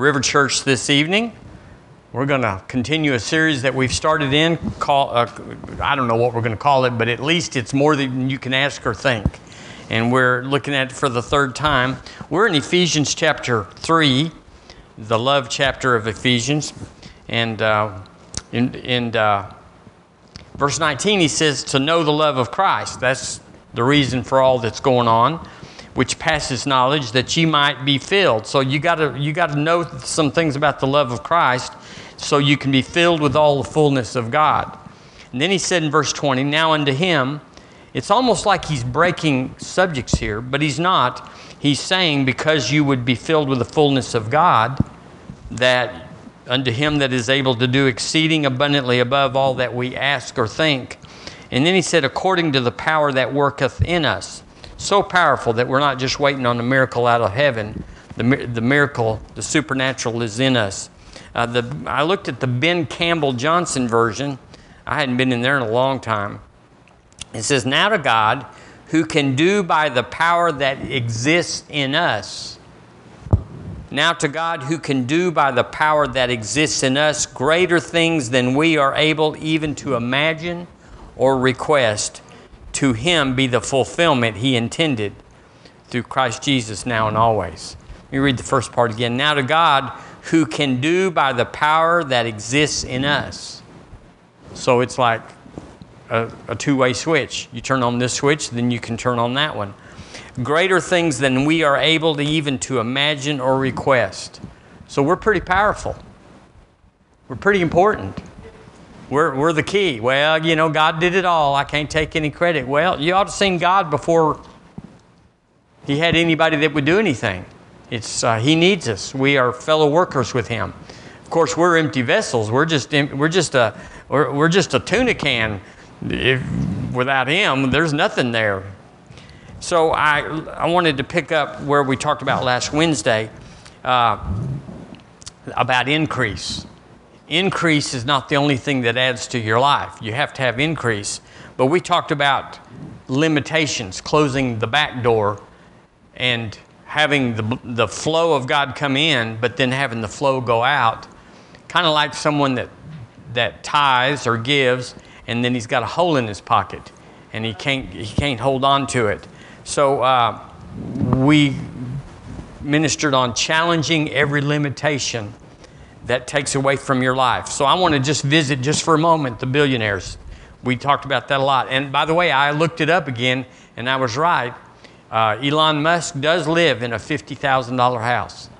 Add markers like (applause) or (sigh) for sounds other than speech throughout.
River Church this evening. We're going to continue a series that we've started in. Call uh, I don't know what we're going to call it, but at least it's more than you can ask or think. And we're looking at for the third time. We're in Ephesians chapter three, the love chapter of Ephesians, and uh, uh, verse 19 he says to know the love of Christ. That's the reason for all that's going on which passes knowledge that ye might be filled. So you got to you got to know some things about the love of christ so you can be filled with all the fullness of god. And then he said in verse 20 now unto him it's almost like he's breaking subjects here but he's not. He's saying because you would be filled with the fullness of god that unto him that is able to do exceeding abundantly above all that we ask or think. And then he said according to the power that worketh in us so powerful that we're not just waiting on the miracle out of heaven. The, the miracle, the supernatural is in us. Uh, the, I looked at the Ben Campbell Johnson version. I hadn't been in there in a long time. It says, Now to God, who can do by the power that exists in us. Now to God, who can do by the power that exists in us greater things than we are able even to imagine or request to him be the fulfillment he intended through Christ Jesus now and always. Let me read the first part again. Now to God, who can do by the power that exists in us. So it's like a, a two way switch. You turn on this switch, then you can turn on that one. Greater things than we are able to even to imagine or request. So we're pretty powerful. We're pretty important. We're, we're the key. Well, you know, God did it all. I can't take any credit. Well, you ought to sing God before He had anybody that would do anything. It's, uh, he needs us. We are fellow workers with Him. Of course, we're empty vessels. We're just, we're just, a, we're, we're just a tuna can. If, without Him, there's nothing there. So I, I wanted to pick up where we talked about last Wednesday uh, about increase increase is not the only thing that adds to your life. You have to have increase. But we talked about limitations, closing the back door and having the, the flow of God come in, but then having the flow go out. Kind of like someone that, that tithes or gives, and then he's got a hole in his pocket and he can't, he can't hold on to it. So uh, we ministered on challenging every limitation that takes away from your life. So I want to just visit just for a moment the billionaires. We talked about that a lot. And by the way, I looked it up again and I was right. Uh, Elon Musk does live in a $50,000 house.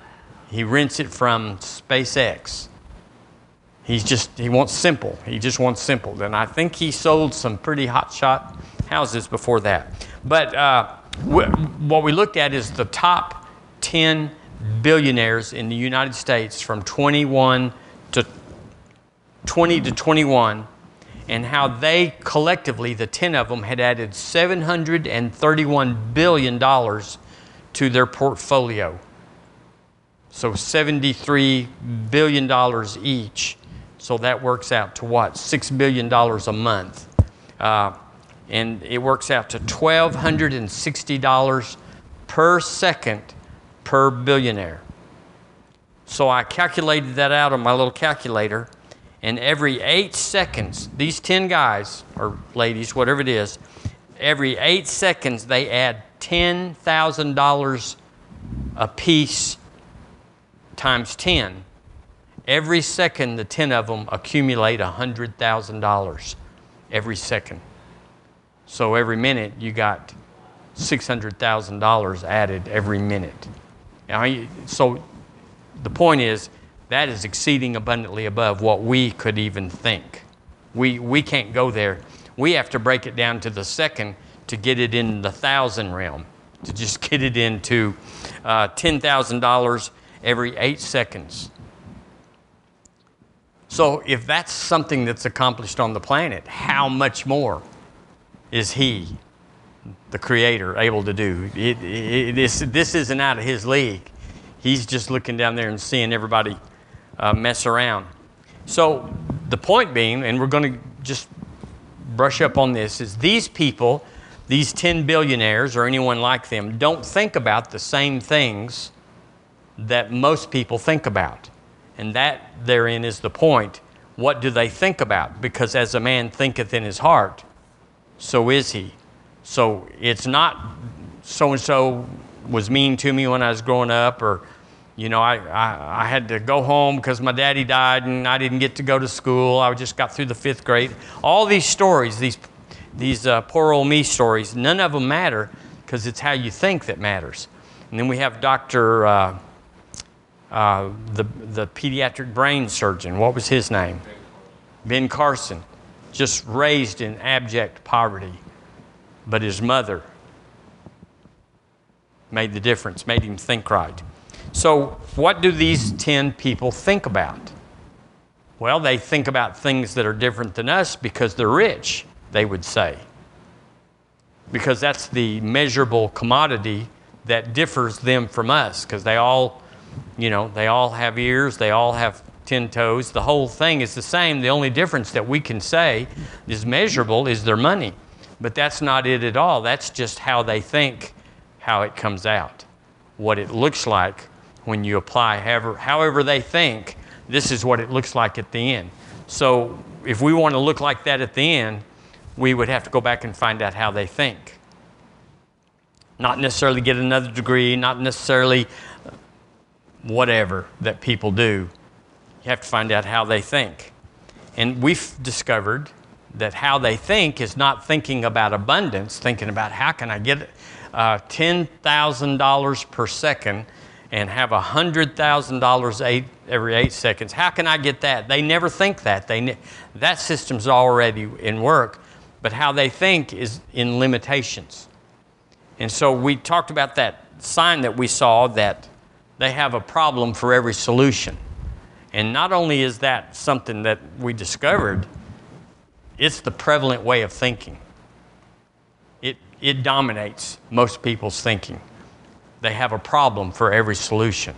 He rents it from SpaceX. He's just, he wants simple. He just wants simple. And I think he sold some pretty hot shot houses before that. But uh, what we looked at is the top 10 billionaires in the United States from 21 to 20 to 21 and how they collectively, the 10 of them, had added $731 billion to their portfolio. So $73 billion each. So that works out to what? $6 billion a month. Uh, and it works out to $1,260 per second per billionaire. So I calculated that out on my little calculator, and every eight seconds, these 10 guys or ladies, whatever it is, every eight seconds they add $10,000 a piece times 10. Every second, the 10 of them accumulate $100,000 every second. So every minute, you got $600,000 added every minute. Now, so the point is, that is exceeding abundantly above what we could even think. We, we can't go there. We have to break it down to the second to get it in the thousand realm, to just (laughs) get it into uh, $10,000 every eight seconds. So, if that's something that's accomplished on the planet, how much more is He the Creator, able to do. It, it, this, this isn't out of His league. He's just looking down there and seeing everybody uh, mess around. So, the point being, and we're going to just brush up on this, is these people, these 10 billionaires or anyone like them, don't think about the same things that most people think about. And that therein is the point. What do they think about? Because as a man thinketh in his heart, so is he. So it's not so and so was mean to me when I was growing up, or, you know, I, I, I had to go home because my daddy died and I didn't get to go to school. I just got through the fifth grade. All these stories, these, these uh, poor old me stories, none of them matter because it's how you think that matters. And then we have Dr. Uh, uh, the, the pediatric brain surgeon. What was his name? Ben Carson. Just raised in abject poverty. But his mother made the difference, made him think right. So, what do these 10 people think about? Well, they think about things that are different than us because they're rich, they would say. Because that's the measurable commodity that differs them from us, because they all, you know, they all have ears, they all have 10 toes. The whole thing is the same. The only difference that we can say is measurable is their money. But that's not it at all. That's just how they think how it comes out, what it looks like when you apply, however, however they think, this is what it looks like at the end. So if we want to look like that at the end, we would have to go back and find out how they think. Not necessarily get another degree, not necessarily whatever that people do. You have to find out how they think. And we've discovered that how they think is not thinking about abundance, thinking about how can I get uh, $10,000 per second and have $100,000 eight, every eight seconds. How can I get that? They never think that. They ne- that system's already in work, but how they think is in limitations. And so we talked about that sign that we saw that they have a problem for every solution. And not only is that something that we discovered, it's the prevalent way of thinking it it dominates most people's thinking. They have a problem for every solution.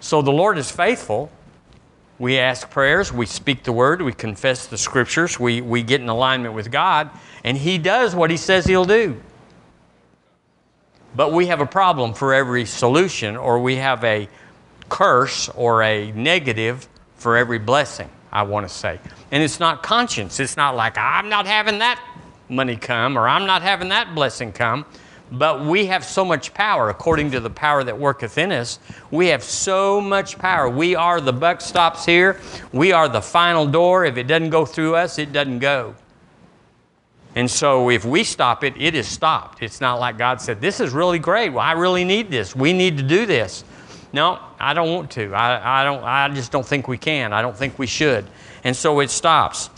So the Lord is faithful. We ask prayers, we speak the word, we confess the scriptures, we, we get in alignment with God, and He does what He says He'll do. But we have a problem for every solution, or we have a curse or a negative for every blessing, I want to say. And it's not conscience. It's not like, I'm not having that money come or I'm not having that blessing come. But we have so much power, according to the power that worketh in us. We have so much power. We are the buck stops here. We are the final door. If it doesn't go through us, it doesn't go. And so if we stop it, it is stopped. It's not like God said, This is really great. Well, I really need this. We need to do this. No, I don't want to. I, I, don't, I just don't think we can. I don't think we should. And so it stops.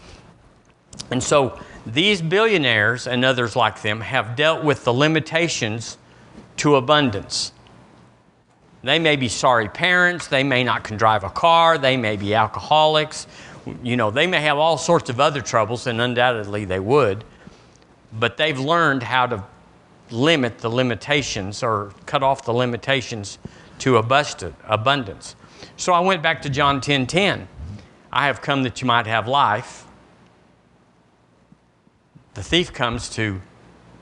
And so these billionaires and others like them have dealt with the limitations to abundance. They may be sorry parents, they may not can drive a car, they may be alcoholics, you know, they may have all sorts of other troubles, and undoubtedly they would, but they've learned how to limit the limitations or cut off the limitations to abundance. So I went back to John 10 10. I have come that you might have life the thief comes to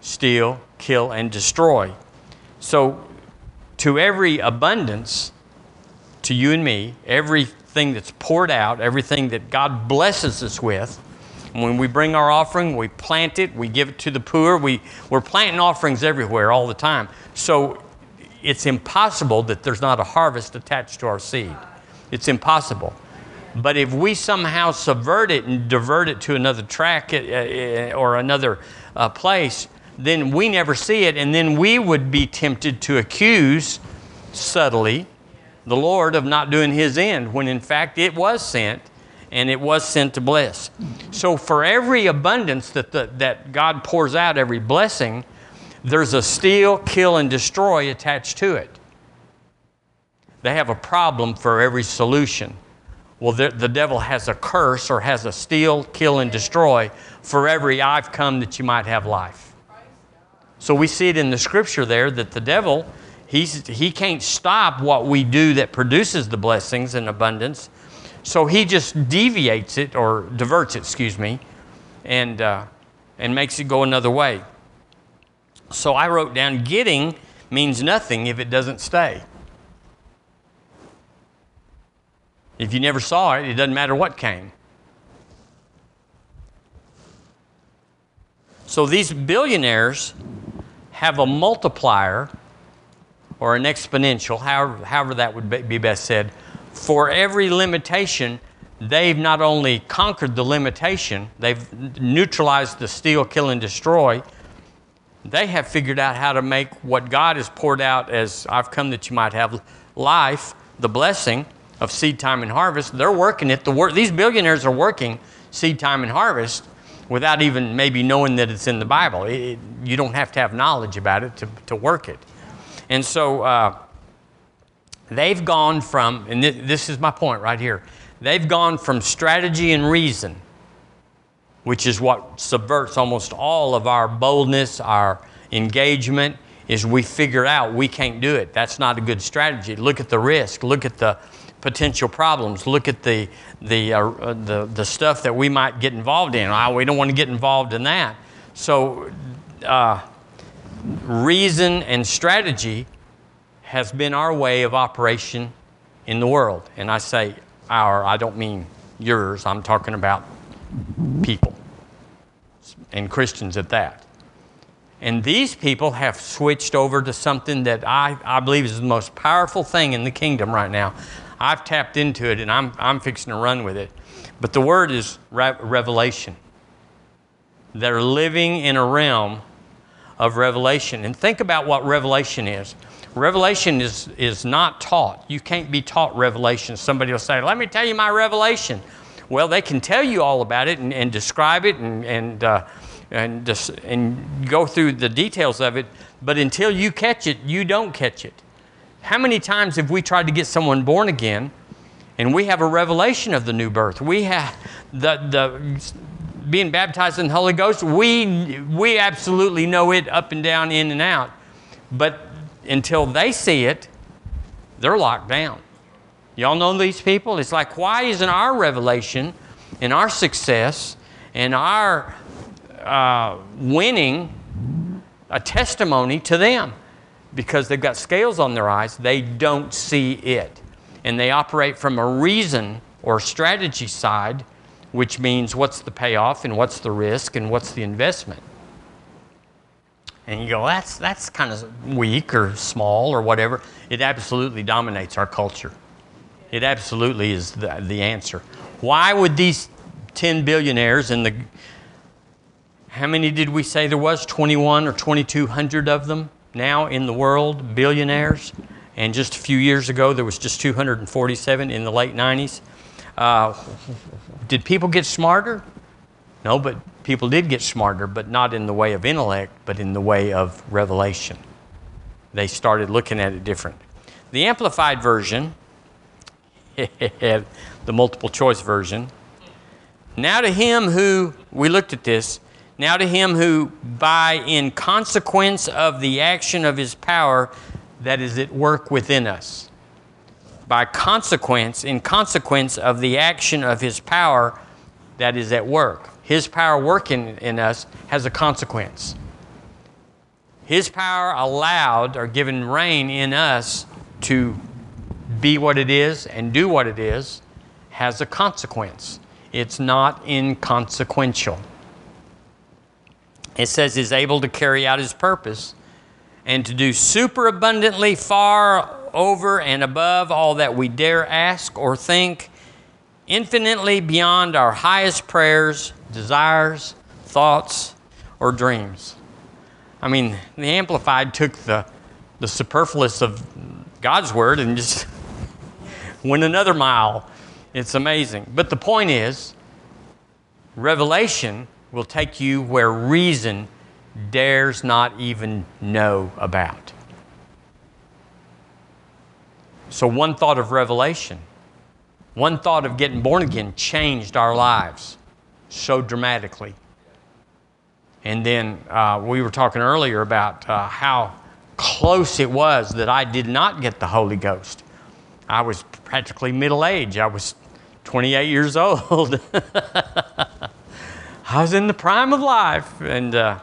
steal, kill, and destroy. So, to every abundance, to you and me, everything that's poured out, everything that God blesses us with, when we bring our offering, we plant it, we give it to the poor. We, we're planting offerings everywhere all the time. So it's impossible that there's not a harvest attached to our seed. It's impossible. But if we somehow subvert it and divert it to another track uh, uh, or another uh, place, then we never see it, and then we would be tempted to accuse subtly the Lord of not doing His end, when in fact it was sent, and it was sent to bless. So for every abundance that, the, that God pours out, every blessing, there's a steal, kill, and destroy attached to it. They have a problem for every solution. Well, the, the devil has a curse or has a steal, kill, and destroy for every I've come that you might have life. So we see it in the scripture there that the devil, he's, he can't stop what we do that produces the blessings and abundance. So he just deviates it or diverts it, excuse me, and, uh, and makes it go another way. So I wrote down getting means nothing if it doesn't stay. If you never saw it, it doesn't matter what came. So these billionaires have a multiplier or an exponential, however, however that would be best said, for every limitation. They've not only conquered the limitation, they've neutralized the steal, kill, and destroy. They have figured out how to make what God has poured out as I've come that you might have life, the blessing of seed time and harvest. They're working it. The work, these billionaires are working seed time and harvest without even maybe knowing that it's in the Bible. It, it, you don't have to have knowledge about it to, to work it. And so uh, they've gone from, and th- this is my point right here, they've gone from strategy and reason, which is what subverts almost all of our boldness, our engagement, is we figure out we can't do it. That's not a good strategy. Look at the risk, look at the potential problems. Look at the, the, uh, the, the stuff that we might get involved in. Oh, we don't want to get involved in that. So, uh, reason and strategy has been our way of operation in the world. And I say our, I don't mean yours, I'm talking about people and Christians at that. And these people have switched over to something that I, I believe is the most powerful thing in the kingdom right now. I've tapped into it and I'm, I'm fixing to run with it. But the word is re- revelation. They're living in a realm of revelation. And think about what revelation is. Revelation is, is not taught. You can't be taught revelation. Somebody will say, Let me tell you my revelation. Well, they can tell you all about it and, and describe it and, and, uh, and, and go through the details of it, but until you catch it, you don't catch it. How many times have we tried to get someone born again and we have a revelation of the new birth? We have the, the being baptized in the Holy Ghost, we, we absolutely know it up and down, in and out. But until they see it, they're locked down. Y'all know these people? It's like, why isn't our revelation and our success and our uh, winning a testimony to them? because they've got scales on their eyes, they don't see it. And they operate from a reason or strategy side, which means what's the payoff and what's the risk and what's the investment. And you go, that's, that's kind of weak or small or whatever. It absolutely dominates our culture. It absolutely is the, the answer. Why would these 10 billionaires and the, how many did we say there was? 21 or 2200 of them? now in the world, billionaires. And just a few years ago, there was just 247 in the late 90s. Uh, did people get smarter? No, but people did get smarter, but not in the way of intellect, but in the way of revelation. They started looking at it different. The Amplified Version, the multiple choice version, now to him who, we looked at this, now to him who, by in consequence of the action of his power that is at work within us, by consequence, in consequence of the action of his power that is at work. His power working in us has a consequence. His power allowed or given reign in us to be what it is and do what it is has a consequence. It's not inconsequential it says is able to carry out his purpose and to do super abundantly far over and above all that we dare ask or think, infinitely beyond our highest prayers, desires, thoughts, or dreams. I mean, the Amplified took the, the superfluous of God's word and just went another mile. It's amazing. But the point is, revelation will take you where reason dares not even know about. So, one thought of revelation, one thought of getting born again changed our lives so dramatically. And then uh, we were talking earlier about uh, how close it was that I did not get the Holy Ghost. I was practically middle age, I was 28 years old. (laughs) I was in the prime of life, and, uh,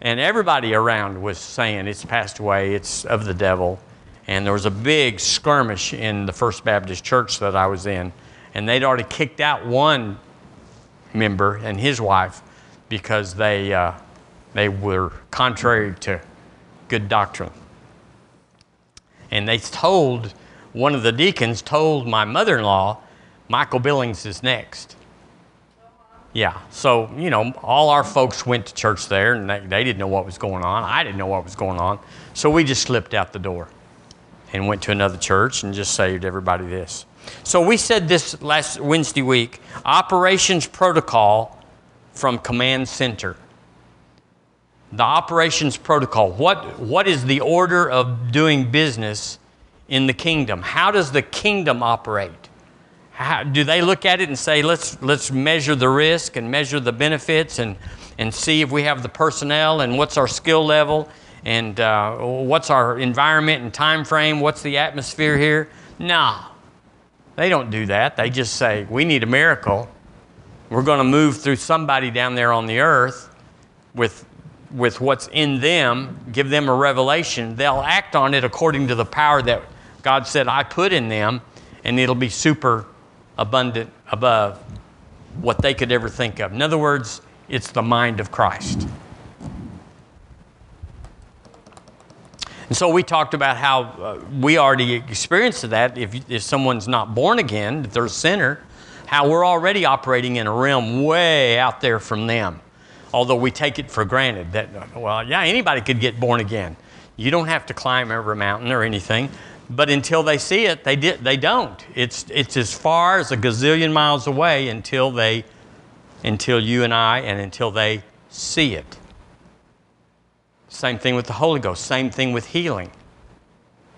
and everybody around was saying, It's passed away, it's of the devil. And there was a big skirmish in the First Baptist church that I was in. and they'd already kicked out one member and his wife because they, uh, they were contrary to good doctrine. And they told, one of the deacons told my mother in law, Michael Billings is next. Yeah, so, you know, all our folks went to church there and they, they didn't know what was going on. I didn't know what was going on. So we just slipped out the door and went to another church and just saved everybody this. So we said this last Wednesday week operations protocol from command center. The operations protocol. What, what is the order of doing business in the kingdom? How does the kingdom operate? How, do they look at it and say, let's, let's measure the risk and measure the benefits and, and see if we have the personnel and what's our skill level and uh, what's our environment and time frame? What's the atmosphere here? No, they don't do that. They just say, we need a miracle. We're going to move through somebody down there on the earth with, with what's in them, give them a revelation. They'll act on it according to the power that God said I put in them, and it'll be super abundant above what they could ever think of. In other words, it's the mind of Christ. And so we talked about how uh, we already experienced that. If, if someone's not born again, if they're a sinner, how we're already operating in a realm way out there from them. Although we take it for granted that, well, yeah, anybody could get born again. You don't have to climb every mountain or anything. But until they see it, they, di- they don't. It's, it's as far as a gazillion miles away until, they, until you and I and until they see it. Same thing with the Holy Ghost. Same thing with healing.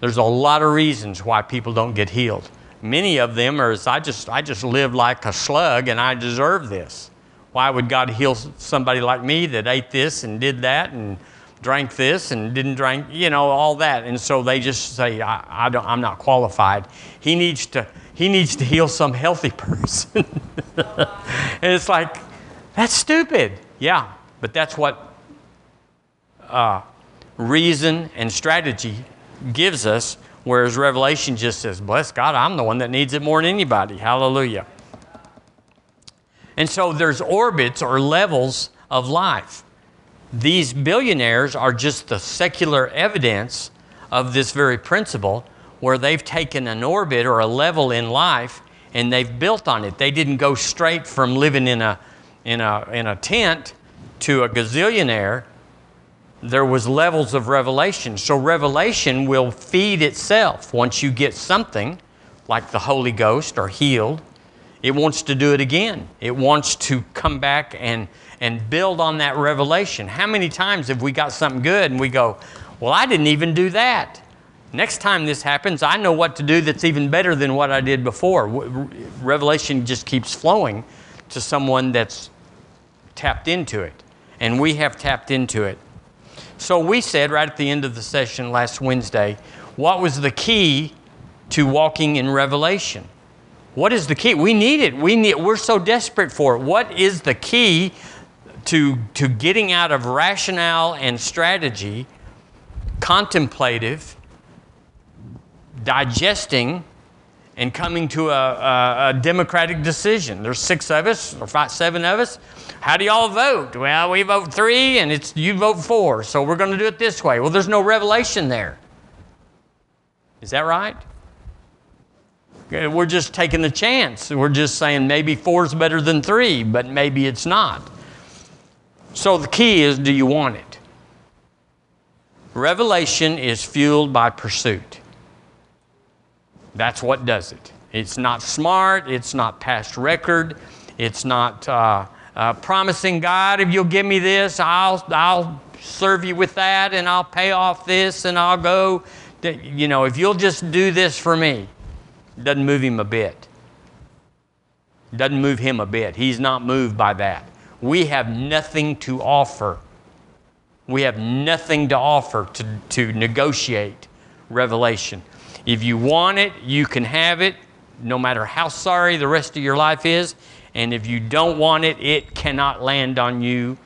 There's a lot of reasons why people don't get healed. Many of them are, I just, I just live like a slug and I deserve this. Why would God heal somebody like me that ate this and did that and drank this and didn't drink, you know, all that? And so they just say, I, I don't, I'm not qualified. He needs to, he needs to heal some healthy (laughs) person. and it's like, that's stupid. Yeah, but that's what uh, reason and strategy gives us, whereas Revelation just says, Bless God, I'm the one that needs it more than anybody. Hallelujah. And so there's orbits or levels of life. These billionaires are just the secular evidence of this very principle where they've taken an orbit or a level in life and they've built on it. They didn't go straight from living in a, in a, in a tent to a gazillionaire there was levels of revelation. So revelation will feed itself. Once you get something like the Holy Ghost or healed, it wants to do it again. It wants to come back and, and build on that revelation. How many times have we got something good and we go, Well, I didn't even do that. Next time this happens, I know what to do that's even better than what I did before. Revelation just keeps flowing to someone that's tapped into it. And we have tapped into it. So we said right at the end of the session last Wednesday, what was the key to walking in revelation? What is the key? We need it. We need we're so desperate for it. What is the key to to getting out of rationale and strategy, contemplative, digesting and coming to a, a, a democratic decision? There's six of us or five, seven of us. How do y'all vote? Well, we vote three and it's you vote four, so we're going to do it this way. Well, there's no revelation there. Is that right? We're just taking the chance. We're just saying maybe four is better than three, but maybe it's not. So the key is do you want it? Revelation is fueled by pursuit. That's what does it. It's not smart, it's not past record, it's not. Uh, uh, promising God, if you'll give me this, I'll, I'll serve you with that and I'll pay off this and I'll go. You know, if you'll just do this for me, doesn't move him a bit. Doesn't move him a bit. He's not moved by that. We have nothing to offer. We have nothing to offer to, to negotiate revelation. If you want it, you can have it, no matter how sorry the rest of your life is. And if you don't want it, it cannot land on you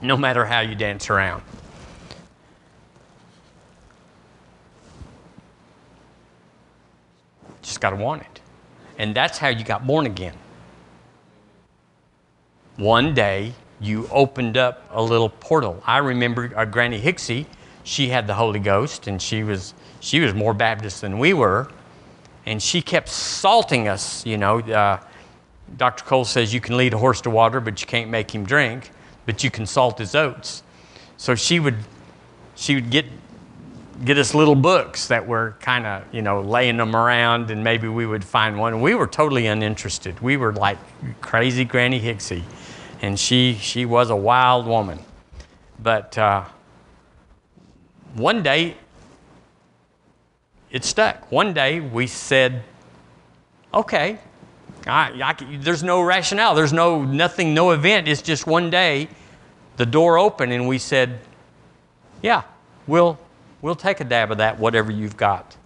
no matter how you dance around. Just got to want it. And that's how you got born again. One day, you opened up a little portal. I remember our Granny Hixie, she had the Holy Ghost, and she was, she was more Baptist than we were. And she kept salting us, you know. Uh, Dr. Cole says you can lead a horse to water, but you can't make him drink, but you can salt his oats. So she would, she would get get us little books that were kind of, you know, laying them around and maybe we would find one. We were totally uninterested. We were like crazy Granny Hixie. And she, she was a wild woman. But uh, one day, it stuck. One day we said, okay, I, I, there's no rationale. There's no nothing, no event. It's just one day the door opened and we said, yeah, we'll, we'll take a dab of that, whatever you've got.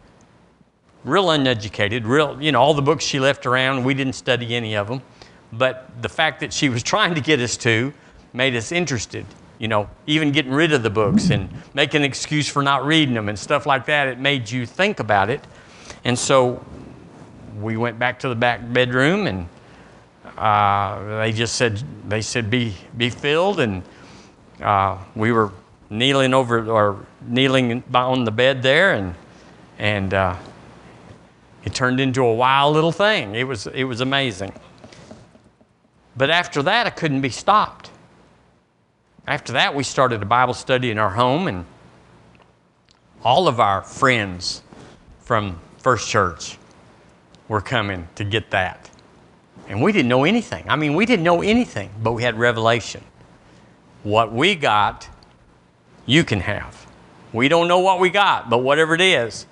Real uneducated, real, you know, all the books she left around, we didn't study any of them. But the fact that she was (laughs) trying to get us to made us interested. You know, even getting rid of the books and making an excuse for not reading them and stuff like that, it made you think about it. And so we went back to the back bedroom and uh, they just said, they said, be, be filled. And uh, we were kneeling over or kneeling on the bed there, and and uh, it turned into a wild little thing. It was it was amazing. But after that, I couldn't be stopped. After that, we started a Bible study in our home, and all of our friends from First Church were coming to get that. And we didn't know anything. I mean, we didn't know anything, but we had revelation. What we got you can have. We don't know what we got, but whatever it is,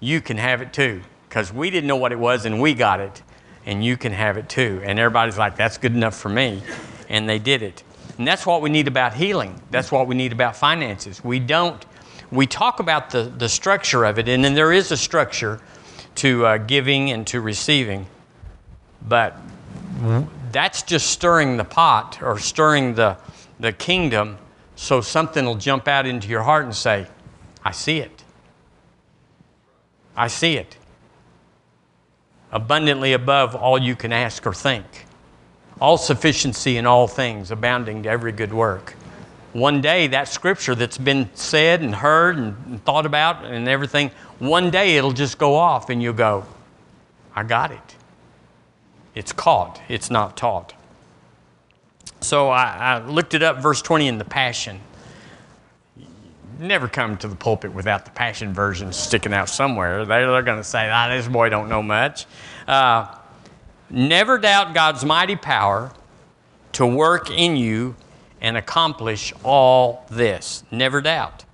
you can have it too. Because we didn't know what it was and we got it, and you can have it too. And everybody's like, that's good enough for me. And they did it. And that's what we need about healing. That's what we need about finances. We don't, we talk about the, the structure of it, and then there is a structure to uh, giving and to receiving. But that's just stirring the pot or stirring the, the kingdom so something will jump out into your heart and say, I see it. I see it. Abundantly above all you can ask or think. All sufficiency in all things, abounding to every good work. One day, that scripture that's been said and heard and thought about and everything, one day it'll just go off and you'll go, I got it. It's caught, it's not taught. So I, I looked it up, verse 20 in the Passion. Never come to the pulpit without the Passion version sticking out somewhere. They're, they're going to say, ah, this boy don't know much. Uh, Never doubt God's mighty power to work in you and accomplish all this. Never doubt.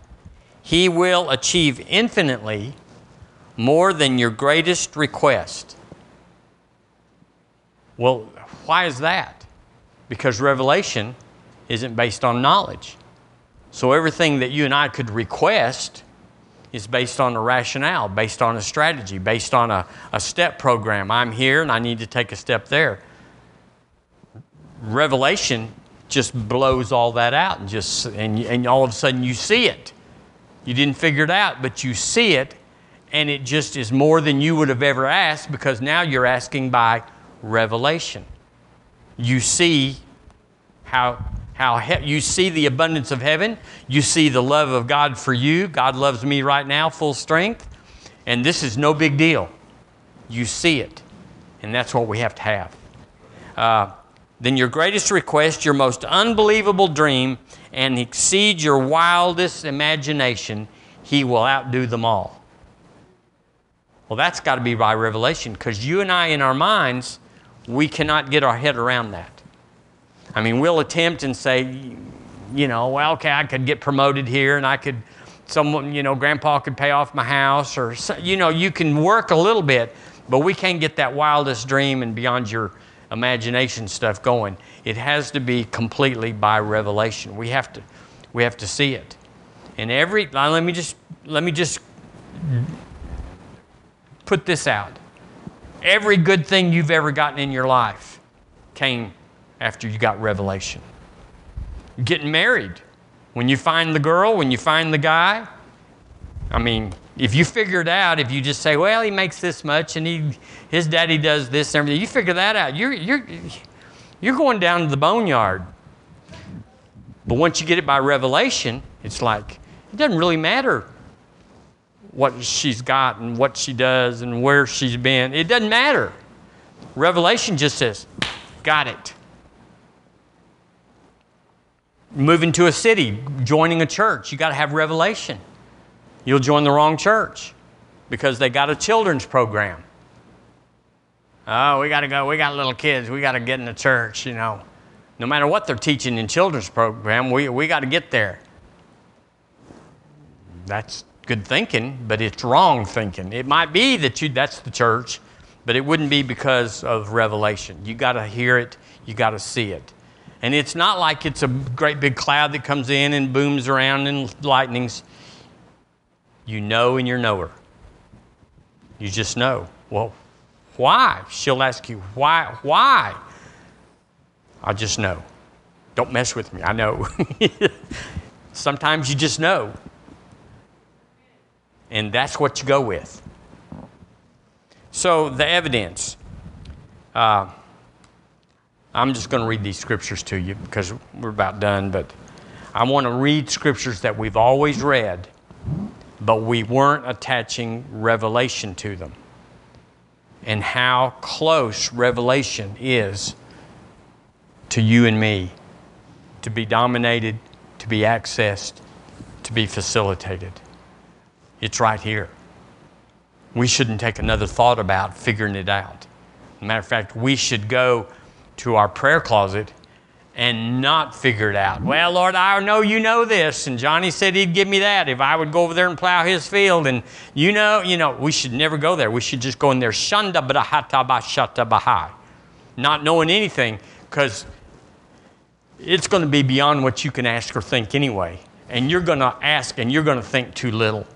He will achieve infinitely more than your greatest request. Well, why is that? Because revelation isn't based on knowledge. So everything that you and I could request is based on a rationale, based on a strategy, based on a, a step program. I'm here and I need to take a step there. Revelation just blows all that out and just and, and all of a sudden you see it. You didn't figure it out, but you see it, and it just is more than you would have ever asked because now you're asking by revelation. You see how, how he- you see the abundance of heaven. You see the love of God for you. God loves me right now, full strength. And this is no big deal. You see it. And that's what we have to have. Uh, then your greatest request, your most unbelievable dream, and exceed your wildest imagination, he will outdo them all. Well, that's got to be by revelation because you and I, in our minds, we cannot get our head around that. I mean, we'll attempt and say, you know, well, okay, I could get promoted here and I could, someone, you know, grandpa could pay off my house or, you know, you can work a little bit, but we can't get that wildest dream and beyond your imagination stuff going. It has to be completely by revelation. We have to, we have to see it. And every, let me just, let me just put this out. Every good thing you've ever gotten in your life came after you got revelation. Getting married. When you find the girl, when you find the guy, I mean, If you figure it out, if you just say, well, he makes this much and he, his daddy does this and everything, you figure that out, you're, you're, you're going down to the boneyard. But once you get it by revelation, it's like, it doesn't really matter what she's got and what she does and where she's been. It doesn't matter. Revelation just says, got it. Moving to a city, joining a church, you got to have revelation. You'll join the wrong church because they got a children's program. Oh, we got to go. We got little kids. We got to get in the church, you know. No matter what they're teaching in children's program, we, we got to get there. That's good thinking, but it's wrong thinking. It might be that you that's the church, but it wouldn't be because of revelation. You got to hear it, you got to see it. And it's not like it's a great big cloud that comes in and booms around and lightnings. You know and you're knower. You just know. Well, why? She'll ask you, why? Why? I just know. Don't mess with me. I know. (laughs) Sometimes you just know. And that's what you go with. So, the evidence. Uh, I'm just going to read these scriptures to you because we're about done, but I want to read scriptures that we've always read, but we weren't attaching revelation to them. And how close revelation is to you and me to be dominated, to be accessed, to be facilitated. It's right here. We shouldn't take another thought about figuring it out. Matter of fact, we should go to our prayer closet and not figure it out. Well, Lord, I know you know this, and Johnny said he'd give me that if I would go over there and plow his field. And you know, you know, we should never go there. We should just go in there, shanda brahata bashata bahai, not knowing anything, because it's going to be beyond what you can ask or think anyway. And you're going to ask and you're going to think too little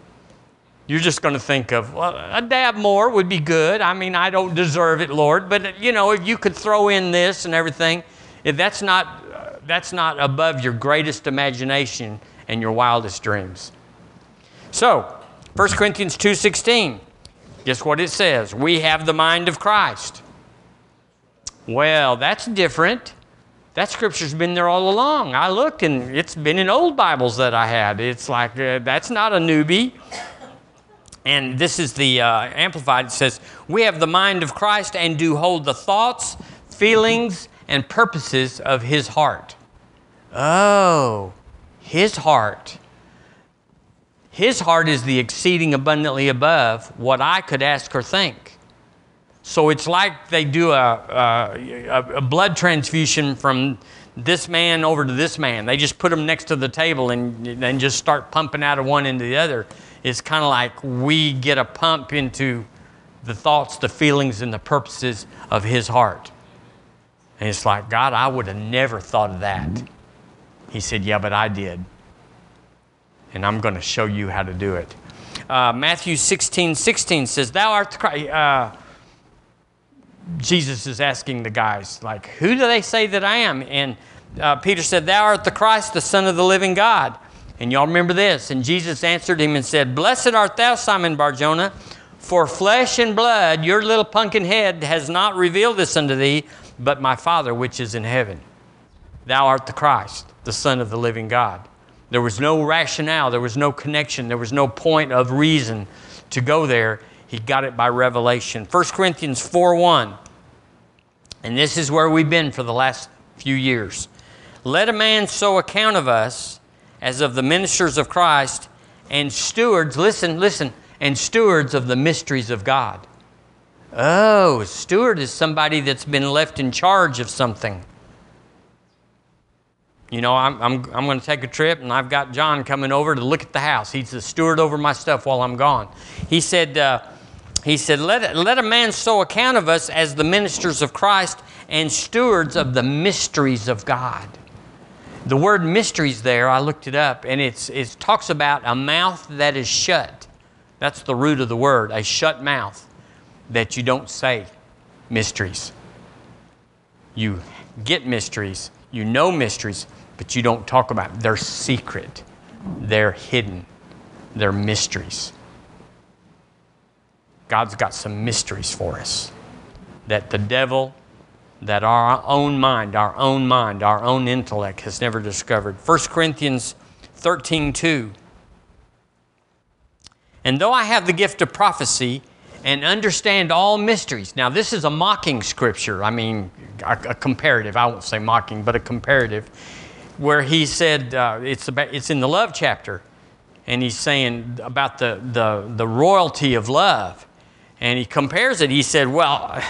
you're just going to think of, well, a dab more would be good. I mean, I don't deserve it, Lord, but you know, if you could throw in this and everything, if that's not that's not above your greatest imagination and your wildest dreams. So, 1 Corinthians 2:16. Guess what it says? We have the mind of Christ. Well, that's different. That scripture's been there all along. I looked and it's been in old Bibles that I had. It's like uh, that's not a newbie. And this is the uh, Amplified. It says, We have the mind of Christ and do hold the thoughts, feelings, and purposes of his heart. Oh, his heart. His heart is the exceeding abundantly above what I could ask or think. So it's like they do a, a, a blood transfusion from this man over to this man. They just put them next to the table and, and just start pumping out of one into the other it's kind of like we get a pump into the thoughts, the feelings, and the purposes of His heart. And it's like, God, I would have never thought of that. He said, Yeah, but I did. And I'm going to show you how to do it. Uh, Matthew 16 16 says, Thou art Christ. Uh, Jesus is asking the guys, like, who do they say that I am? And uh, Peter said, Thou art the Christ, the Son of the living God. And y'all remember this. And Jesus answered him and said, Blessed art thou, Simon Barjona, for flesh and blood, your little pumpkin head, has not revealed this unto thee, but my Father which is in heaven. Thou art the Christ, the Son of the living God. There was no rationale, there was no connection, there was no point of reason to go there. He got it by revelation. 1 Corinthians 4 1. And this is where we've been for the last few years. Let a man so account of us as of the ministers of Christ and stewards, listen, listen, and stewards of the mysteries of God. Oh, steward is somebody that's been left in charge of something. You know, I'm, I'm, I'm going to take a trip and I've got John coming over to look at the house. He's the steward over my stuff while I'm gone. He said, uh, he said let, let a man so account of us as the ministers of Christ and stewards of the mysteries of God. The word mysteries there, I looked it up, and it's, it talks about a mouth that is shut. That's the root of the word, a shut mouth, that you don't say mysteries. You get mysteries, you know mysteries, but you don't talk about them. They're secret, they're hidden, they're mysteries. God's got some mysteries for us that the devil, that our own mind, our own mind, our own intellect has never discovered. 1 Corinthians 13 2. And though I have the gift of prophecy and understand all mysteries. Now, this is a mocking scripture. I mean, a, a comparative. I won't say mocking, but a comparative, where he said uh, it's, about, it's in the love chapter, and he's saying about the, the, the royalty of love. And he compares it. He said, Well,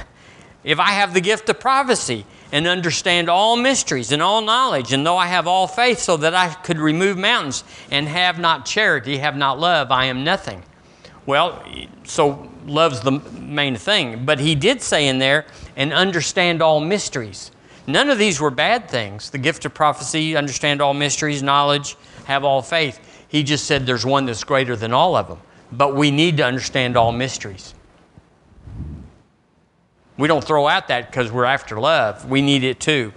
if I have the gift of prophecy and understand all mysteries and all knowledge, and though I have all faith so that I could remove mountains and have not charity, have not love, I am nothing. Well, so love's the main thing. But he did say in there, and understand all mysteries. None of these were bad things. The gift of prophecy, understand all mysteries, knowledge, have all faith. He just said there's one that's greater than all of them. But we need to understand all mysteries. We don't throw out that because we're after love. We need it too.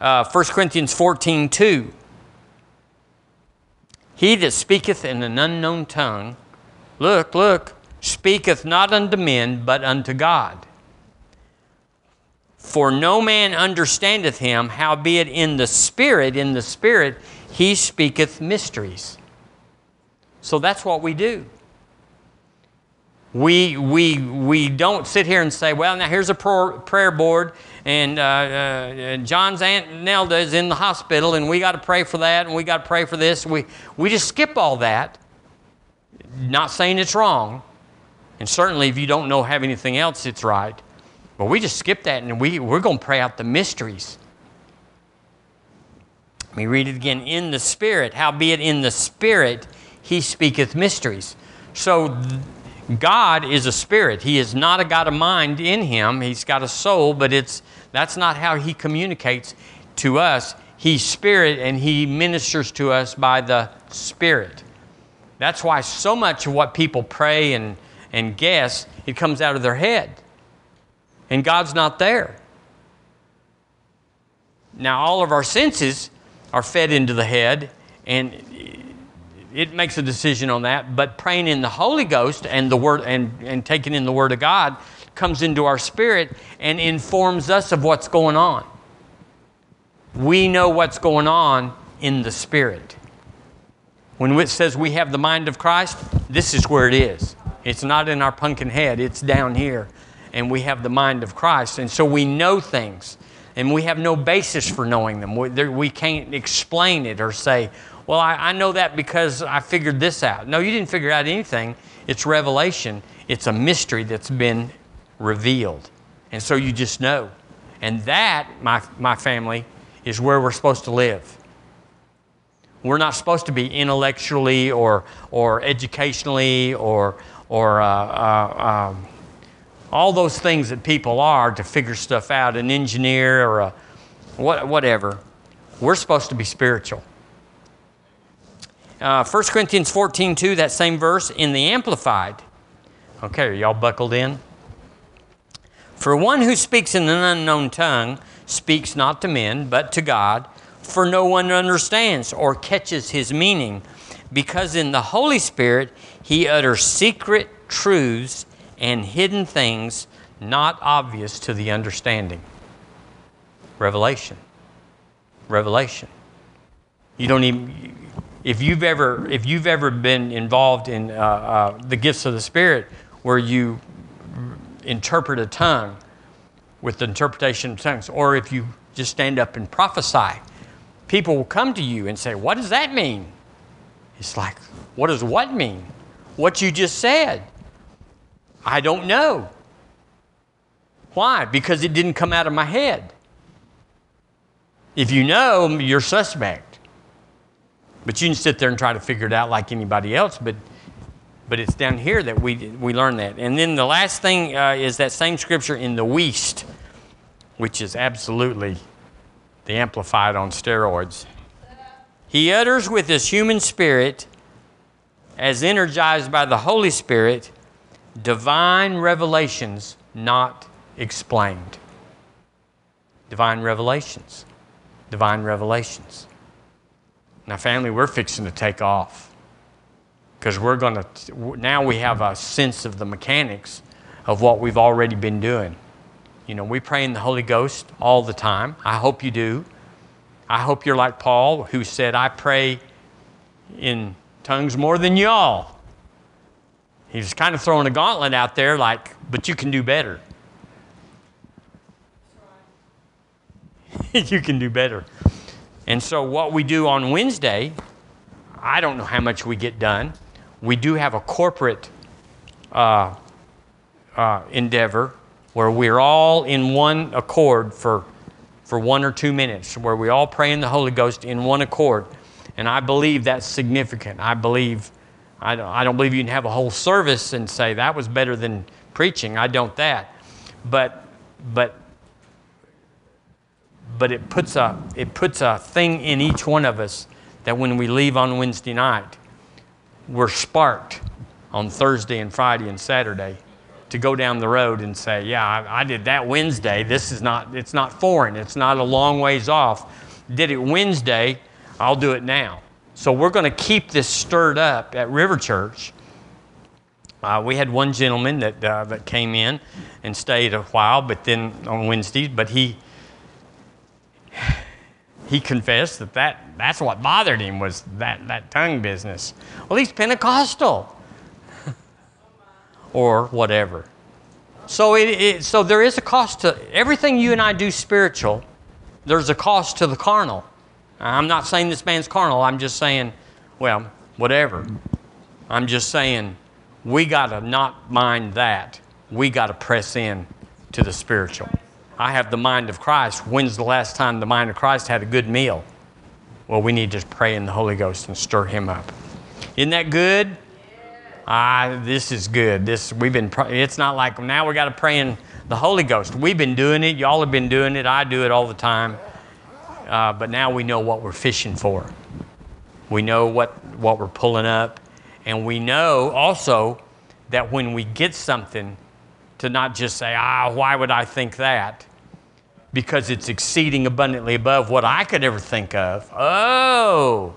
Uh, 1 Corinthians 14 2. He that speaketh in an unknown tongue, look, look, speaketh not unto men, but unto God. For no man understandeth him, howbeit in the Spirit, in the Spirit, he speaketh mysteries. So that's what we do we, we, we don't sit here and say, well, now here's a prayer board, and uh, uh, John's Aunt Nelda is in the hospital, and we got to pray for that, and we got to pray for this. We, we just skip all that, not saying it's wrong. And certainly, if you don't know have anything else, it's right. But we just skip that, and we, we're going to pray out the mysteries. Let me read it again. In the Spirit, howbeit in the Spirit, he speaketh mysteries. So, God is a spirit. He is not a God of mind in him. He's got a soul, but it's that's not how he communicates to us. He's spirit and he ministers to us by the spirit. That's why so much of what people pray and, and guess, it comes out of their head. And God's not there. Now, all of our senses are fed into the head, and it makes a decision on that. But praying in the Holy Ghost and the Word and, and taking in the Word of God comes into our spirit and informs us of what's going on. We know what's going on in the Spirit. When it says we have the mind of Christ, this is where it is. It's not in our pumpkin head, it's down here. And we have the mind of Christ. And so we know things. And we have no basis for knowing them. We, there, we can't explain it or say, well, I, I know that because I figured this out. No, you didn't figure out anything. It's revelation, it's a mystery that's been revealed. And so you just know. And that, my, my family, is where we're supposed to live. We're not supposed to be intellectually or, or educationally or, or uh, uh, um, all those things that people are to figure stuff out, an engineer or a what, whatever. We're supposed to be spiritual. Uh, 1 Corinthians 14 2, that same verse in the Amplified. Okay, are y'all buckled in? For one who speaks in an unknown tongue speaks not to men, but to God, for no one understands or catches his meaning, because in the Holy Spirit he utters secret truths and hidden things not obvious to the understanding. Revelation. Revelation. You don't even if you've ever if you've ever been involved in uh, uh, the gifts of the Spirit, where you interpret a tongue with the interpretation of tongues, or if you just stand up and prophesy, people will come to you and say, "What does that mean?" It's like, "What does what mean?" What you just said. I don't know. Why? Because it didn't come out of my head. If you know, you're suspect. But you can sit there and try to figure it out like anybody else, but but it's down here that we we learn that. And then the last thing uh, is that same scripture in the Wuest, which is absolutely the amplified on steroids. He utters with his human spirit, as energized by the Holy Spirit, divine revelations not explained. Divine revelations. Divine revelations. Now, family, we're fixing to take off because we're going to, now we have a sense of the mechanics of what we've already been doing. You know, we pray in the Holy Ghost all the time. I hope you do. I hope you're like Paul, who said, I pray in tongues more than y'all. He was kind of throwing a gauntlet out there, like, but you can do better. (laughs) you can do better. And so, what we do on Wednesday, I don't know how much we get done. We do have a corporate uh, uh, endeavor where we're all in one accord for, for one or two minutes, where we all pray in the Holy Ghost in one accord. And I believe that's significant. I believe, I don't, I don't believe you can have a whole service and say that was better than preaching. I don't that. But, but but it puts a it puts a thing in each one of us that when we leave on Wednesday night, we're sparked on Thursday and Friday and Saturday to go down the road and say, "Yeah, I, I did that Wednesday. This is not it's not foreign. It's not a long ways off. Did it Wednesday? I'll do it now." So we're going to keep this stirred up at River Church. Uh, we had one gentleman that uh, that came in and stayed a while, but then on Wednesdays, but he he confessed that, that that's what bothered him was that, that tongue business. Well, he's Pentecostal (laughs) or whatever. So, it, it, so there is a cost to everything you and I do spiritual. There's a cost to the carnal. I'm not saying this man's carnal. I'm just saying, well, whatever. I'm just saying we got to not mind that. We got to press in to the spiritual. I have the mind of Christ. When's the last time the mind of Christ had a good meal? Well, we need to pray in the Holy Ghost and stir him up. Isn't that good? Ah, this is good. This we've been. It's not like now we got to pray in the Holy Ghost. We've been doing it. Y'all have been doing it. I do it all the time. Uh, but now we know what we're fishing for. We know what what we're pulling up, and we know also that when we get something, to not just say, ah, why would I think that? Because it's exceeding abundantly above what I could ever think of. Oh,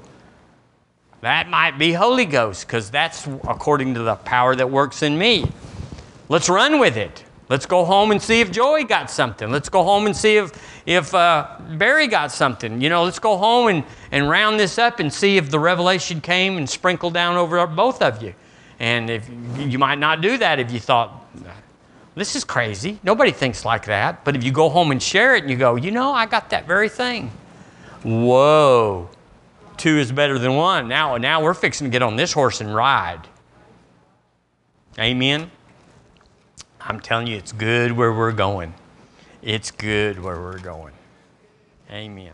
that might be Holy Ghost, because that's according to the power that works in me. Let's run with it. Let's go home and see if Joey got something. Let's go home and see if, if uh, Barry got something. You know, let's go home and, and round this up and see if the revelation came and sprinkled down over both of you. And if you might not do that if you thought, this is crazy. Nobody thinks like that. But if you go home and share it and you go, you know, I got that very thing. Whoa. Two is better than one. Now, now we're fixing to get on this horse and ride. Amen. I'm telling you, it's good where we're going. It's good where we're going. Amen.